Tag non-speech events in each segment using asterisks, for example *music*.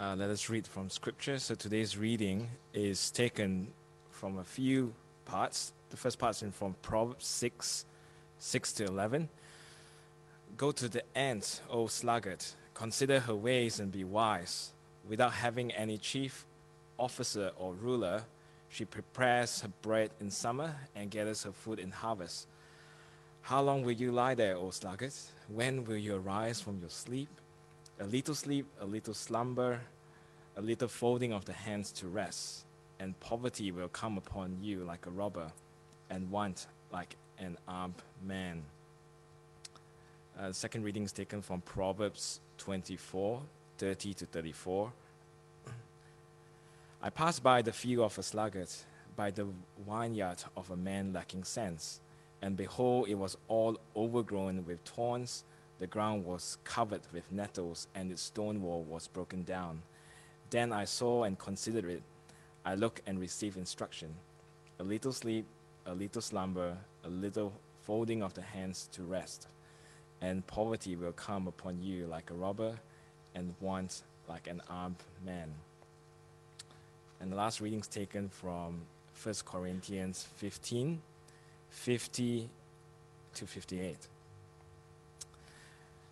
Uh, let us read from Scripture. So today's reading is taken from a few parts. The first part is from Proverbs 6, 6 to 11. Go to the ant, O sluggard, consider her ways and be wise. Without having any chief officer or ruler, she prepares her bread in summer and gathers her food in harvest. How long will you lie there, O sluggard? When will you arise from your sleep? A little sleep, a little slumber, a little folding of the hands to rest, and poverty will come upon you like a robber, and want like an armed man. Uh, second reading is taken from Proverbs 24 30 to 34. *clears throat* I passed by the field of a sluggard, by the vineyard of a man lacking sense, and behold, it was all overgrown with thorns. The ground was covered with nettles, and its stone wall was broken down. Then I saw and considered it. I looked and received instruction. A little sleep, a little slumber, a little folding of the hands to rest. And poverty will come upon you like a robber, and want like an armed man. And the last reading is taken from 1 Corinthians 15 50 to 58.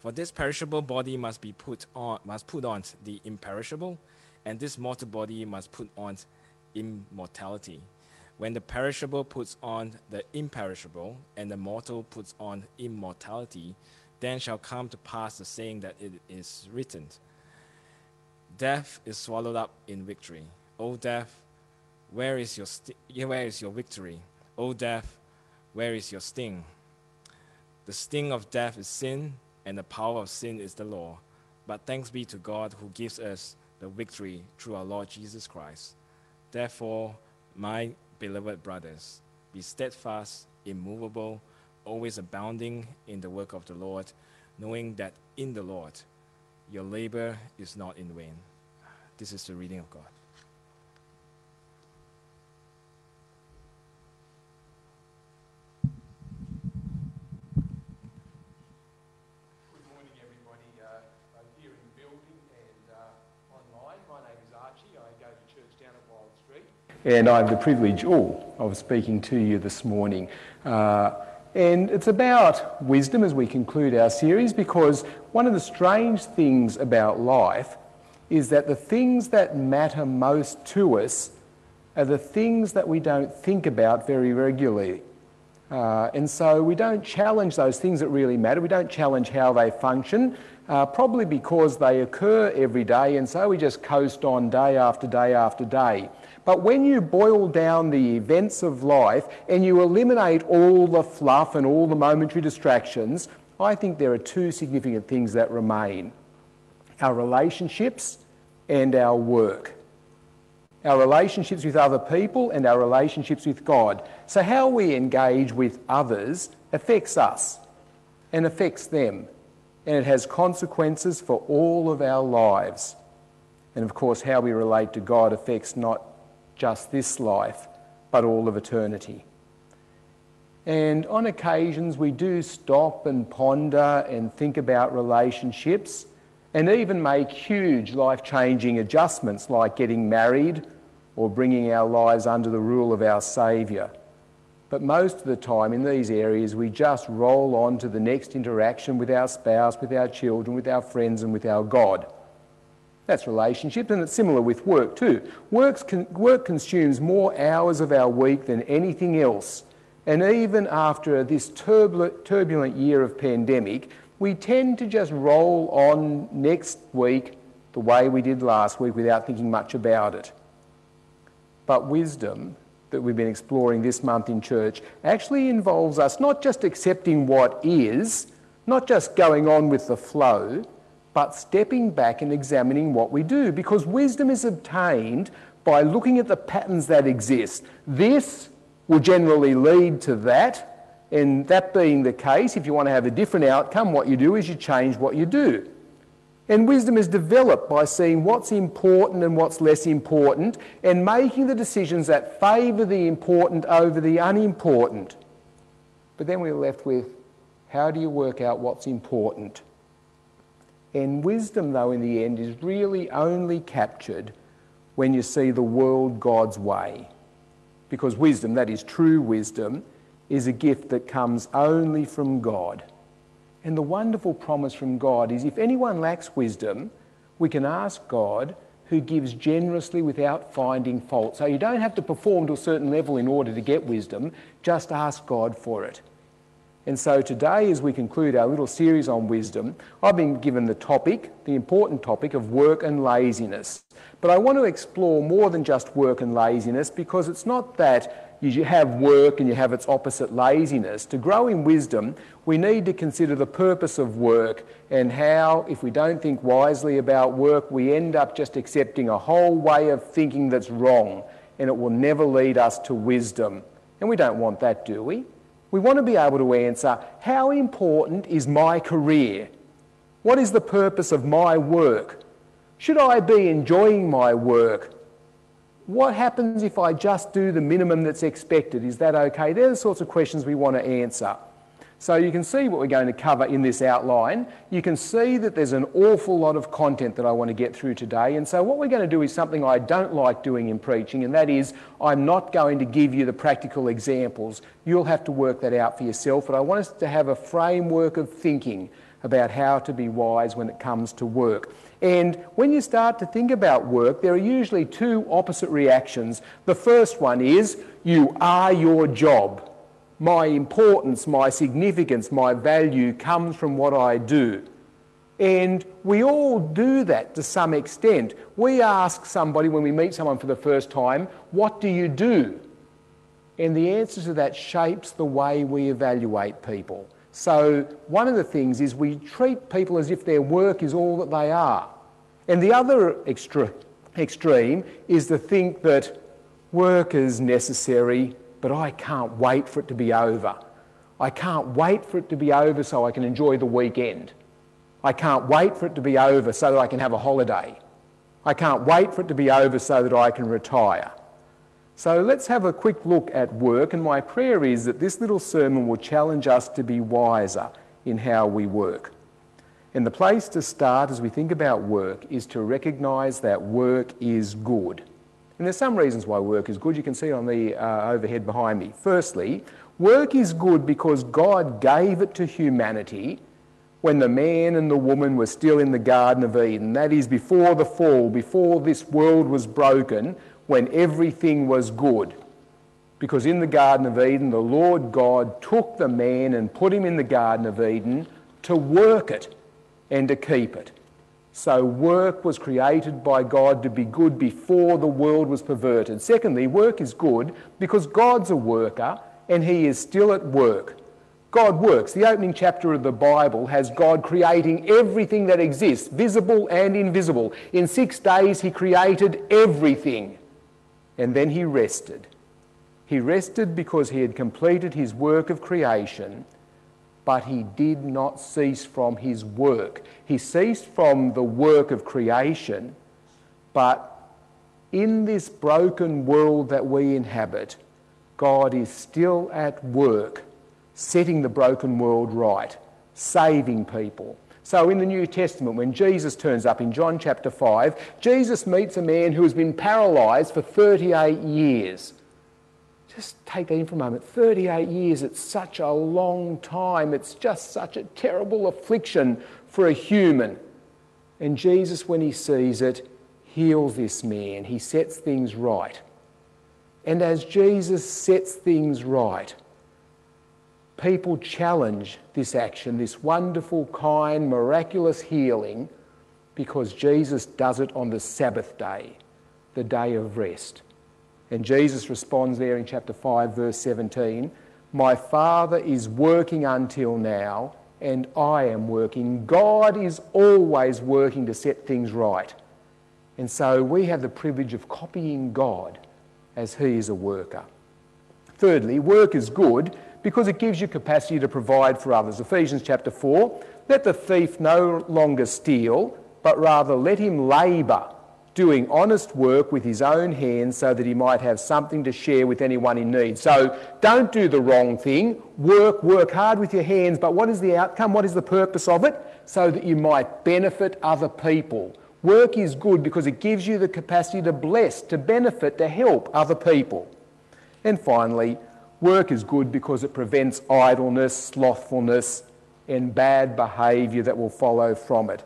For this perishable body must be put on, must put on the imperishable, and this mortal body must put on immortality. When the perishable puts on the imperishable, and the mortal puts on immortality, then shall come to pass the saying that it is written Death is swallowed up in victory. O death, where is your, st- where is your victory? O death, where is your sting? The sting of death is sin, and the power of sin is the law. But thanks be to God who gives us the victory through our Lord Jesus Christ. Therefore, my beloved brothers, be steadfast, immovable, always abounding in the work of the Lord, knowing that in the Lord your labor is not in vain. This is the reading of God. And I have the privilege all of speaking to you this morning. Uh, and it's about wisdom as we conclude our series because one of the strange things about life is that the things that matter most to us are the things that we don't think about very regularly. Uh, and so we don't challenge those things that really matter. We don't challenge how they function, uh, probably because they occur every day, and so we just coast on day after day after day. But when you boil down the events of life and you eliminate all the fluff and all the momentary distractions, I think there are two significant things that remain our relationships and our work. Our relationships with other people and our relationships with God. So, how we engage with others affects us and affects them, and it has consequences for all of our lives. And of course, how we relate to God affects not just this life, but all of eternity. And on occasions, we do stop and ponder and think about relationships and even make huge life changing adjustments like getting married or bringing our lives under the rule of our Saviour. But most of the time in these areas, we just roll on to the next interaction with our spouse, with our children, with our friends, and with our God. That's relationships, and it's similar with work too. Con- work consumes more hours of our week than anything else. And even after this turbulent year of pandemic, we tend to just roll on next week the way we did last week without thinking much about it. But wisdom that we've been exploring this month in church actually involves us not just accepting what is, not just going on with the flow, but stepping back and examining what we do, because wisdom is obtained by looking at the patterns that exist. This will generally lead to that, and that being the case, if you want to have a different outcome, what you do is you change what you do. And wisdom is developed by seeing what's important and what's less important and making the decisions that favour the important over the unimportant. But then we're left with how do you work out what's important? And wisdom, though, in the end, is really only captured when you see the world God's way. Because wisdom, that is true wisdom, is a gift that comes only from God. And the wonderful promise from God is if anyone lacks wisdom, we can ask God who gives generously without finding fault. So you don't have to perform to a certain level in order to get wisdom, just ask God for it. And so today, as we conclude our little series on wisdom, I've been given the topic, the important topic of work and laziness. But I want to explore more than just work and laziness because it's not that you have work and you have its opposite laziness. To grow in wisdom, we need to consider the purpose of work and how, if we don't think wisely about work, we end up just accepting a whole way of thinking that's wrong and it will never lead us to wisdom. And we don't want that, do we? We want to be able to answer how important is my career? What is the purpose of my work? Should I be enjoying my work? What happens if I just do the minimum that's expected? Is that okay? They're the sorts of questions we want to answer. So you can see what we're going to cover in this outline. You can see that there's an awful lot of content that I want to get through today. And so what we're going to do is something I don't like doing in preaching, and that is I'm not going to give you the practical examples. You'll have to work that out for yourself. But I want us to have a framework of thinking about how to be wise when it comes to work. And when you start to think about work, there are usually two opposite reactions. The first one is you are your job. My importance, my significance, my value comes from what I do. And we all do that to some extent. We ask somebody when we meet someone for the first time, What do you do? And the answer to that shapes the way we evaluate people. So, one of the things is we treat people as if their work is all that they are. And the other extre- extreme is to think that work is necessary, but I can't wait for it to be over. I can't wait for it to be over so I can enjoy the weekend. I can't wait for it to be over so that I can have a holiday. I can't wait for it to be over so that I can retire. So let's have a quick look at work, and my prayer is that this little sermon will challenge us to be wiser in how we work. And the place to start as we think about work is to recognise that work is good. And there's some reasons why work is good. You can see on the uh, overhead behind me. Firstly, work is good because God gave it to humanity when the man and the woman were still in the Garden of Eden. That is, before the fall, before this world was broken, when everything was good. Because in the Garden of Eden, the Lord God took the man and put him in the Garden of Eden to work it and to keep it. So, work was created by God to be good before the world was perverted. Secondly, work is good because God's a worker and He is still at work. God works. The opening chapter of the Bible has God creating everything that exists, visible and invisible. In six days, He created everything and then he rested. He rested because he had completed his work of creation, but he did not cease from his work. He ceased from the work of creation, but in this broken world that we inhabit, God is still at work setting the broken world right, saving people. So, in the New Testament, when Jesus turns up in John chapter 5, Jesus meets a man who has been paralysed for 38 years. Just take that in for a moment. 38 years, it's such a long time. It's just such a terrible affliction for a human. And Jesus, when he sees it, heals this man. He sets things right. And as Jesus sets things right, people challenge this action, this wonderful, kind, miraculous healing, because Jesus does it on the Sabbath day, the day of rest. And Jesus responds there in chapter 5, verse 17 My Father is working until now, and I am working. God is always working to set things right. And so we have the privilege of copying God as He is a worker. Thirdly, work is good because it gives you capacity to provide for others. Ephesians chapter 4 let the thief no longer steal, but rather let him labour, doing honest work with his own hands so that he might have something to share with anyone in need. So don't do the wrong thing. Work, work hard with your hands, but what is the outcome? What is the purpose of it? So that you might benefit other people. Work is good because it gives you the capacity to bless, to benefit, to help other people. And finally, work is good because it prevents idleness, slothfulness, and bad behaviour that will follow from it.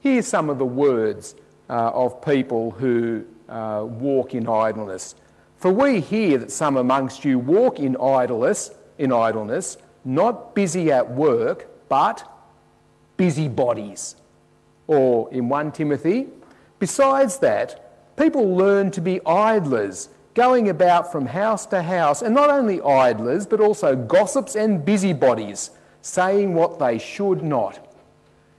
Here's some of the words uh, of people who uh, walk in idleness. For we hear that some amongst you walk in idleness, in idleness, not busy at work, but busybodies. Or in 1 Timothy, besides that, people learn to be idlers, going about from house to house, and not only idlers, but also gossips and busybodies saying what they should not.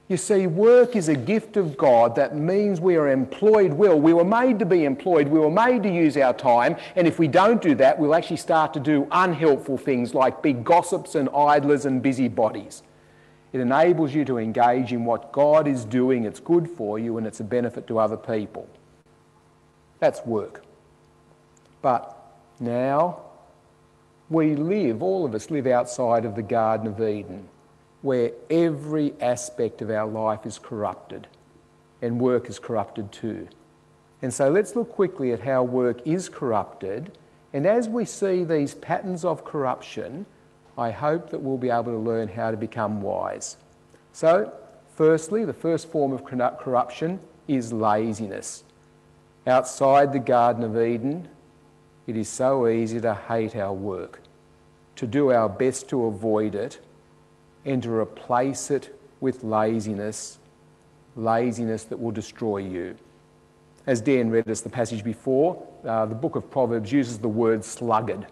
You see, work is a gift of God that means we are employed well. We were made to be employed. We were made to use our time. And if we don't do that, we'll actually start to do unhelpful things like be gossips and idlers and busybodies. It enables you to engage in what God is doing. It's good for you and it's a benefit to other people. That's work. But now we live, all of us live outside of the Garden of Eden, where every aspect of our life is corrupted and work is corrupted too. And so let's look quickly at how work is corrupted. And as we see these patterns of corruption, I hope that we'll be able to learn how to become wise. So, firstly, the first form of corruption is laziness. Outside the Garden of Eden, it is so easy to hate our work, to do our best to avoid it, and to replace it with laziness, laziness that will destroy you. As Dan read us the passage before, uh, the book of Proverbs uses the word sluggard.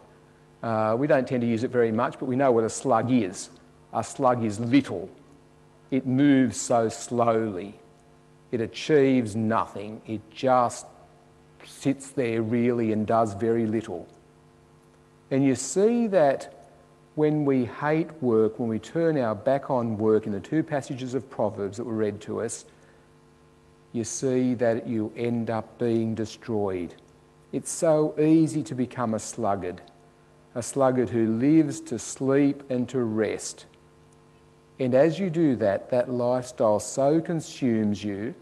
Uh, we don't tend to use it very much, but we know what a slug is. A slug is little, it moves so slowly, it achieves nothing, it just sits there really and does very little. And you see that when we hate work, when we turn our back on work in the two passages of Proverbs that were read to us, you see that you end up being destroyed. It's so easy to become a sluggard, a sluggard who lives to sleep and to rest. And as you do that, that lifestyle so consumes you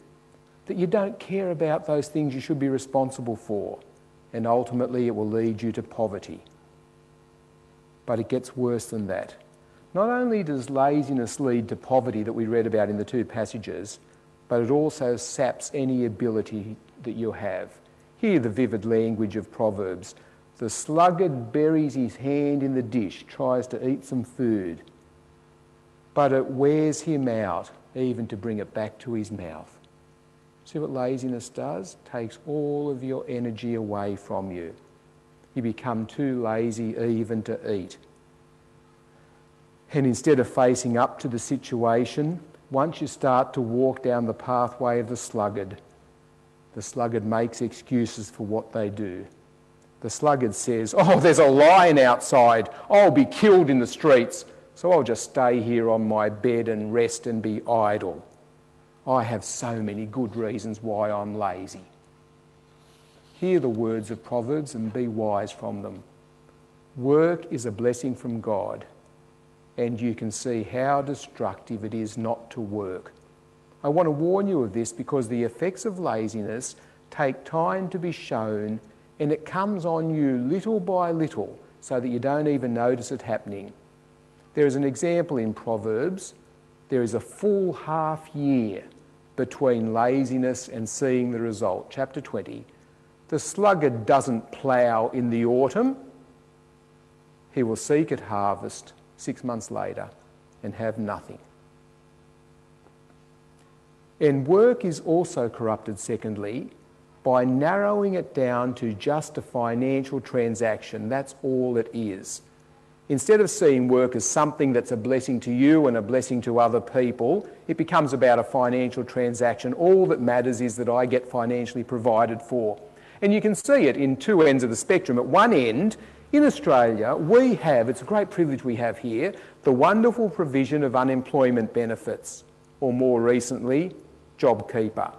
that you don't care about those things you should be responsible for, and ultimately it will lead you to poverty. But it gets worse than that. Not only does laziness lead to poverty that we read about in the two passages, but it also saps any ability that you have. Hear the vivid language of Proverbs. The sluggard buries his hand in the dish, tries to eat some food, but it wears him out even to bring it back to his mouth. See what laziness does? Takes all of your energy away from you. You become too lazy even to eat. And instead of facing up to the situation, once you start to walk down the pathway of the sluggard, the sluggard makes excuses for what they do. The sluggard says, Oh, there's a lion outside. I'll be killed in the streets. So I'll just stay here on my bed and rest and be idle. I have so many good reasons why I'm lazy. Hear the words of Proverbs and be wise from them. Work is a blessing from God, and you can see how destructive it is not to work. I want to warn you of this because the effects of laziness take time to be shown and it comes on you little by little so that you don't even notice it happening. There is an example in Proverbs. There is a full half year between laziness and seeing the result. Chapter 20. The sluggard doesn't plough in the autumn, he will seek at harvest six months later and have nothing. And work is also corrupted, secondly, by narrowing it down to just a financial transaction. That's all it is. Instead of seeing work as something that's a blessing to you and a blessing to other people, it becomes about a financial transaction. All that matters is that I get financially provided for. And you can see it in two ends of the spectrum. At one end, in Australia, we have, it's a great privilege we have here, the wonderful provision of unemployment benefits, or more recently, JobKeeper.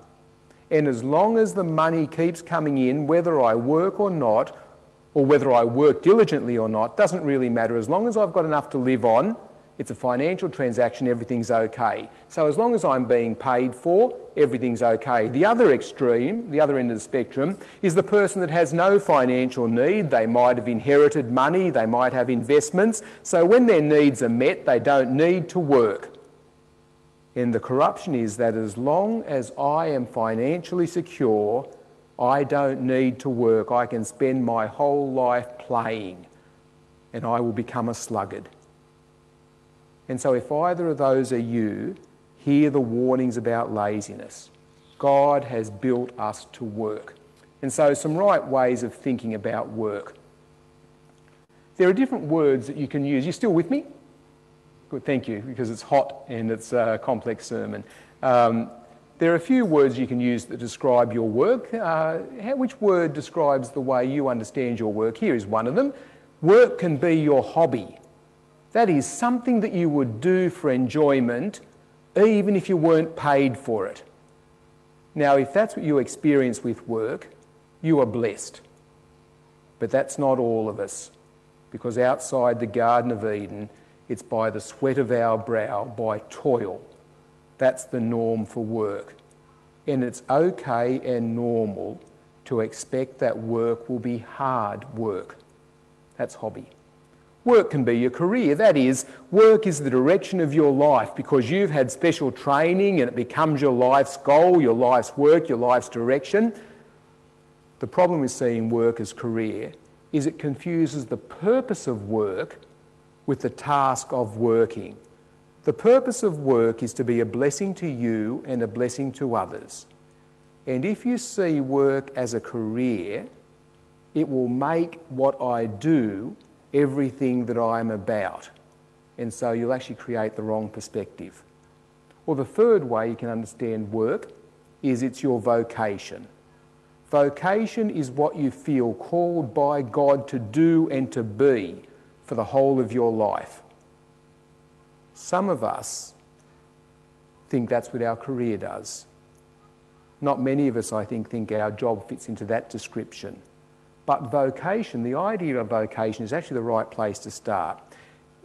And as long as the money keeps coming in, whether I work or not, or whether I work diligently or not, doesn't really matter. As long as I've got enough to live on, it's a financial transaction, everything's okay. So as long as I'm being paid for, everything's okay. The other extreme, the other end of the spectrum, is the person that has no financial need. They might have inherited money, they might have investments, so when their needs are met, they don't need to work. And the corruption is that as long as I am financially secure, I don't need to work. I can spend my whole life playing and I will become a sluggard. And so, if either of those are you, hear the warnings about laziness. God has built us to work. And so, some right ways of thinking about work. There are different words that you can use. You still with me? Good, thank you, because it's hot and it's a complex sermon. Um, there are a few words you can use that describe your work. Uh, which word describes the way you understand your work? Here is one of them. Work can be your hobby. That is something that you would do for enjoyment, even if you weren't paid for it. Now, if that's what you experience with work, you are blessed. But that's not all of us, because outside the Garden of Eden, it's by the sweat of our brow, by toil. That's the norm for work. And it's okay and normal to expect that work will be hard work. That's hobby. Work can be your career. That is, work is the direction of your life because you've had special training and it becomes your life's goal, your life's work, your life's direction. The problem with seeing work as career is it confuses the purpose of work with the task of working. The purpose of work is to be a blessing to you and a blessing to others. And if you see work as a career, it will make what I do everything that I'm about. And so you'll actually create the wrong perspective. Or the third way you can understand work is it's your vocation. Vocation is what you feel called by God to do and to be for the whole of your life. Some of us think that's what our career does. Not many of us, I think, think our job fits into that description. But vocation, the idea of vocation is actually the right place to start.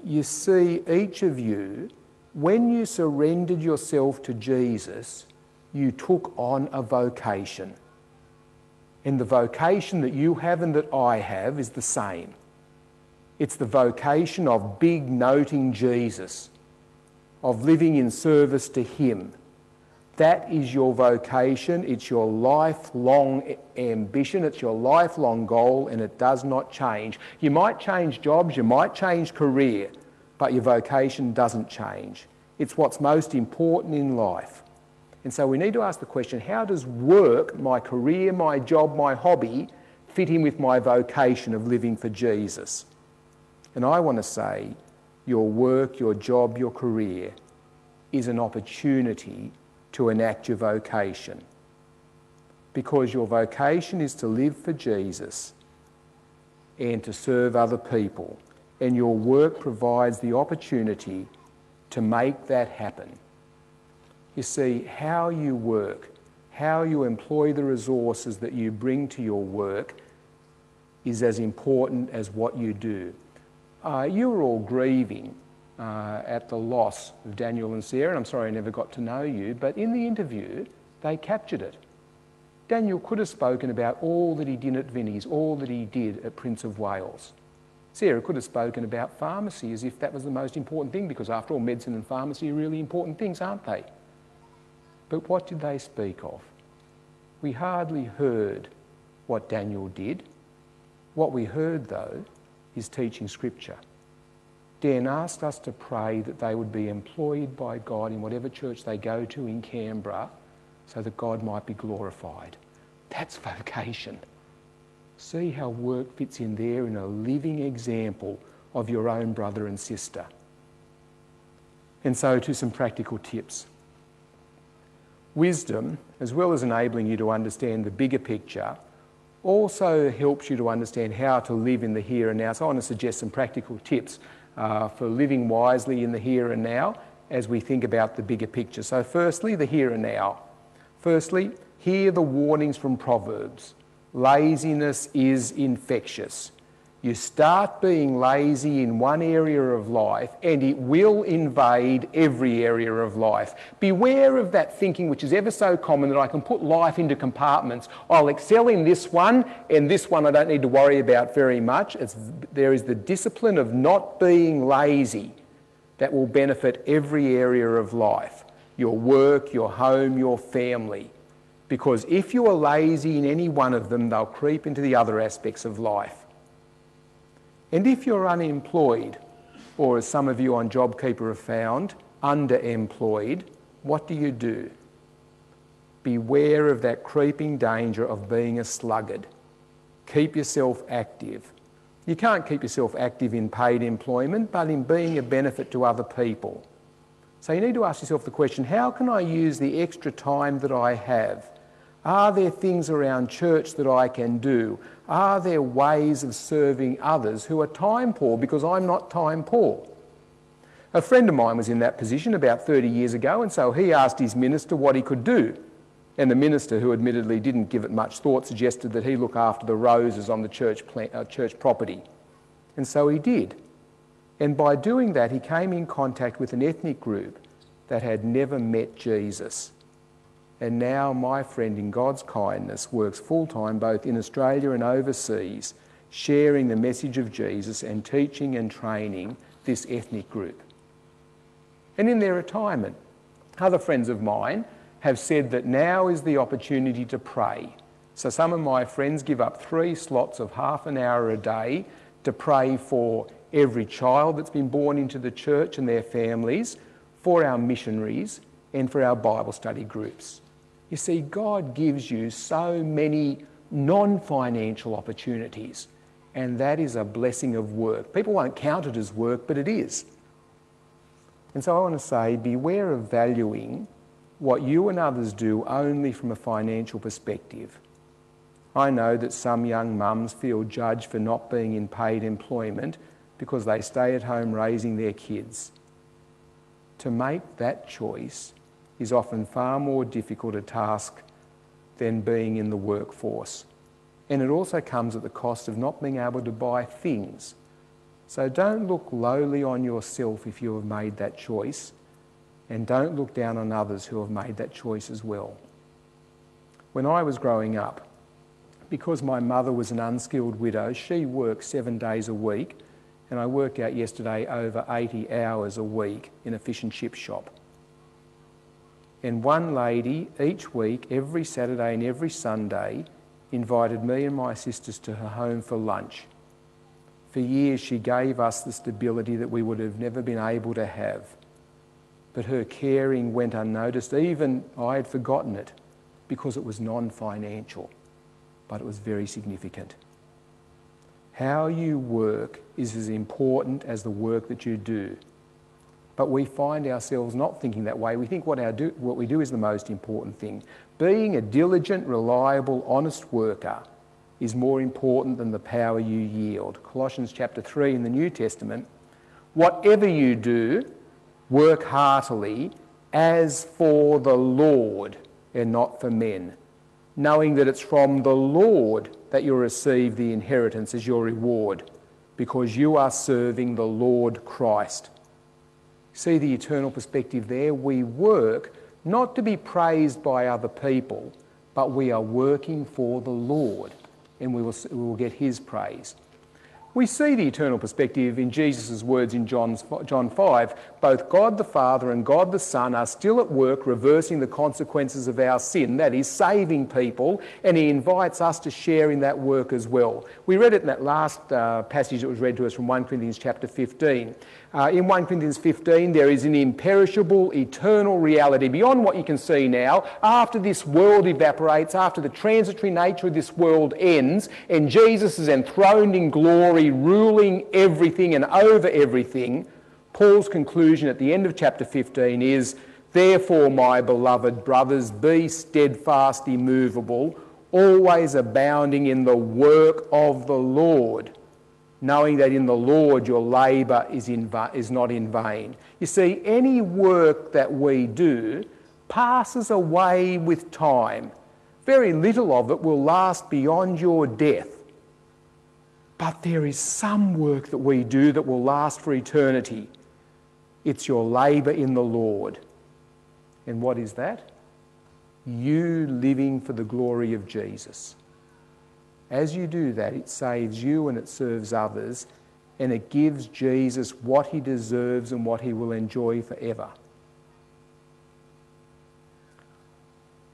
You see, each of you, when you surrendered yourself to Jesus, you took on a vocation. And the vocation that you have and that I have is the same. It's the vocation of big noting Jesus, of living in service to Him, that is your vocation, it's your lifelong ambition, it's your lifelong goal, and it does not change. You might change jobs, you might change career, but your vocation doesn't change. It's what's most important in life. And so we need to ask the question how does work, my career, my job, my hobby, fit in with my vocation of living for Jesus? And I want to say your work, your job, your career is an opportunity to enact your vocation. Because your vocation is to live for Jesus and to serve other people. And your work provides the opportunity to make that happen. You see, how you work, how you employ the resources that you bring to your work is as important as what you do. Uh, you're all grieving uh, at the loss of Daniel and Sarah. And I'm sorry I never got to know you, but in the interview, they captured it. Daniel could have spoken about all that he did at Vinnie's, all that he did at Prince of Wales. Sarah could have spoken about pharmacy as if that was the most important thing, because after all, medicine and pharmacy are really important things, aren't they? But what did they speak of? We hardly heard what Daniel did. What we heard, though, is teaching Scripture. Dan asked us to pray that they would be employed by God in whatever church they go to in Canberra so that God might be glorified. That's *laughs* vocation. See how work fits in there in a living example of your own brother and sister. And so, to some practical tips. Wisdom, as well as enabling you to understand the bigger picture, also helps you to understand how to live in the here and now. So, I want to suggest some practical tips uh, for living wisely in the here and now as we think about the bigger picture. So, firstly, the here and now. Firstly, hear the warnings from Proverbs. Laziness is infectious. You start being lazy in one area of life and it will invade every area of life. Beware of that thinking which is ever so common that I can put life into compartments. I'll excel in this one and this one I don't need to worry about very much. It's, there is the discipline of not being lazy that will benefit every area of life your work, your home, your family. Because if you are lazy in any one of them, they'll creep into the other aspects of life. And if you're unemployed, or as some of you on JobKeeper have found, underemployed, what do you do? Beware of that creeping danger of being a sluggard. Keep yourself active. You can't keep yourself active in paid employment, but in being a benefit to other people. So you need to ask yourself the question how can I use the extra time that I have? Are there things around church that I can do? Are there ways of serving others who are time poor because I'm not time poor? A friend of mine was in that position about 30 years ago, and so he asked his minister what he could do. And the minister, who admittedly didn't give it much thought, suggested that he look after the roses on the church, plant, uh, church property. And so he did. And by doing that, he came in contact with an ethnic group that had never met Jesus. And now my friend, in God's kindness, works full time both in Australia and overseas, sharing the message of Jesus and teaching and training this ethnic group. And in their retirement, other friends of mine have said that now is the opportunity to pray. So some of my friends give up three slots of half an hour a day to pray for every child that's been born into the church and their families, for our missionaries, and for our Bible study groups. You see, God gives you so many non financial opportunities, and that is a blessing of work. People won't count it as work, but it is. And so I want to say beware of valuing what you and others do only from a financial perspective. I know that some young mums feel judged for not being in paid employment because they stay at home raising their kids. To make that choice is often far more difficult a task than being in the workforce. And it also comes at the cost of not being able to buy things. So don't look lowly on yourself if you have made that choice, and don't look down on others who have made that choice as well. When I was growing up, because my mother was an unskilled widow, she worked seven days a week, and I worked out yesterday over 80 hours a week in a fish and chip shop. And one lady each week, every Saturday and every Sunday, invited me and my sisters to her home for lunch. For years, she gave us the stability that we would have never been able to have. But her caring went unnoticed. Even I had forgotten it because it was non financial, but it was very significant. How you work is as important as the work that you do. But we find ourselves not thinking that way. We think what, our do, what we do is the most important thing. Being a diligent, reliable, honest worker is more important than the power you yield. Colossians chapter 3 in the New Testament whatever you do, work heartily as for the Lord and not for men, knowing that it's from the Lord that you'll receive the inheritance as your reward, because you are serving the Lord Christ. See the eternal perspective there? We work not to be praised by other people, but we are working for the Lord and we will, we will get His praise. We see the eternal perspective in Jesus' words in John 5. Both God the Father and God the Son are still at work reversing the consequences of our sin, that is, saving people, and He invites us to share in that work as well. We read it in that last uh, passage that was read to us from 1 Corinthians chapter 15. Uh, in 1 Corinthians 15, there is an imperishable, eternal reality beyond what you can see now. After this world evaporates, after the transitory nature of this world ends, and Jesus is enthroned in glory ruling everything and over everything, Paul's conclusion at the end of chapter 15 is Therefore, my beloved brothers, be steadfast, immovable, always abounding in the work of the Lord, knowing that in the Lord your labour is, in is not in vain. You see, any work that we do passes away with time. Very little of it will last beyond your death. But there is some work that we do that will last for eternity. It's your labour in the Lord. And what is that? You living for the glory of Jesus. As you do that, it saves you and it serves others, and it gives Jesus what he deserves and what he will enjoy forever.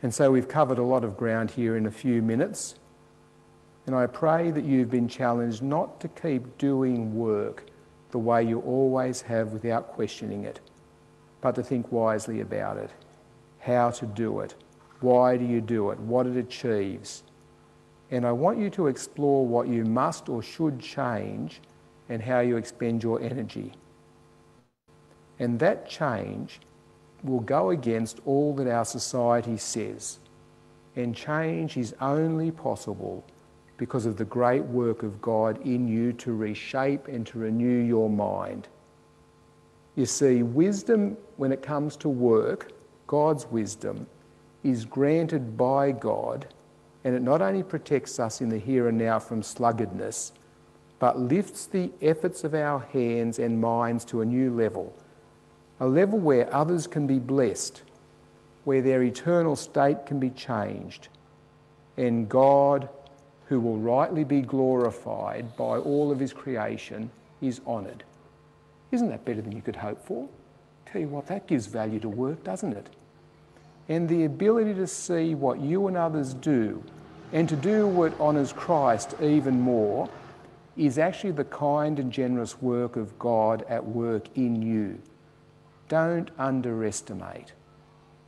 And so we've covered a lot of ground here in a few minutes. And I pray that you've been challenged not to keep doing work the way you always have without questioning it, but to think wisely about it, how to do it, why do you do it, what it achieves. And I want you to explore what you must or should change and how you expend your energy. And that change will go against all that our society says. And change is only possible because of the great work of God in you to reshape and to renew your mind. You see, wisdom, when it comes to work, God's wisdom, is granted by God, and it not only protects us in the here and now from sluggardness, but lifts the efforts of our hands and minds to a new level a level where others can be blessed, where their eternal state can be changed, and God, who will rightly be glorified by all of his creation, is honoured. Isn't that better than you could hope for? Tell you what, that gives value to work, doesn't it? And the ability to see what you and others do and to do what honours Christ even more is actually the kind and generous work of God at work in you. Don't underestimate.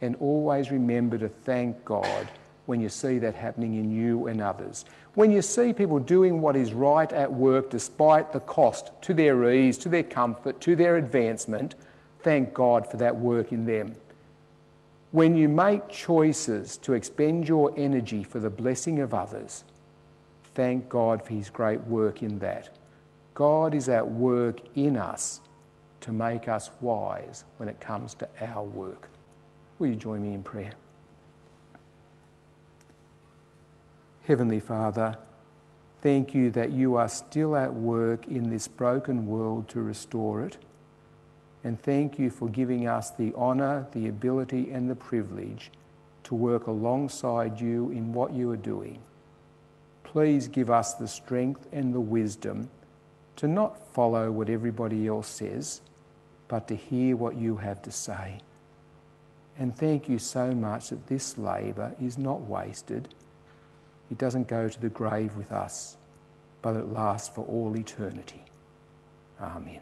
And always remember to thank God when you see that happening in you and others. When you see people doing what is right at work despite the cost to their ease, to their comfort, to their advancement, thank God for that work in them. When you make choices to expend your energy for the blessing of others, thank God for His great work in that. God is at work in us to make us wise when it comes to our work. Will you join me in prayer? Heavenly Father, thank you that you are still at work in this broken world to restore it. And thank you for giving us the honour, the ability, and the privilege to work alongside you in what you are doing. Please give us the strength and the wisdom to not follow what everybody else says, but to hear what you have to say. And thank you so much that this labour is not wasted. It doesn't go to the grave with us, but it lasts for all eternity. Amen.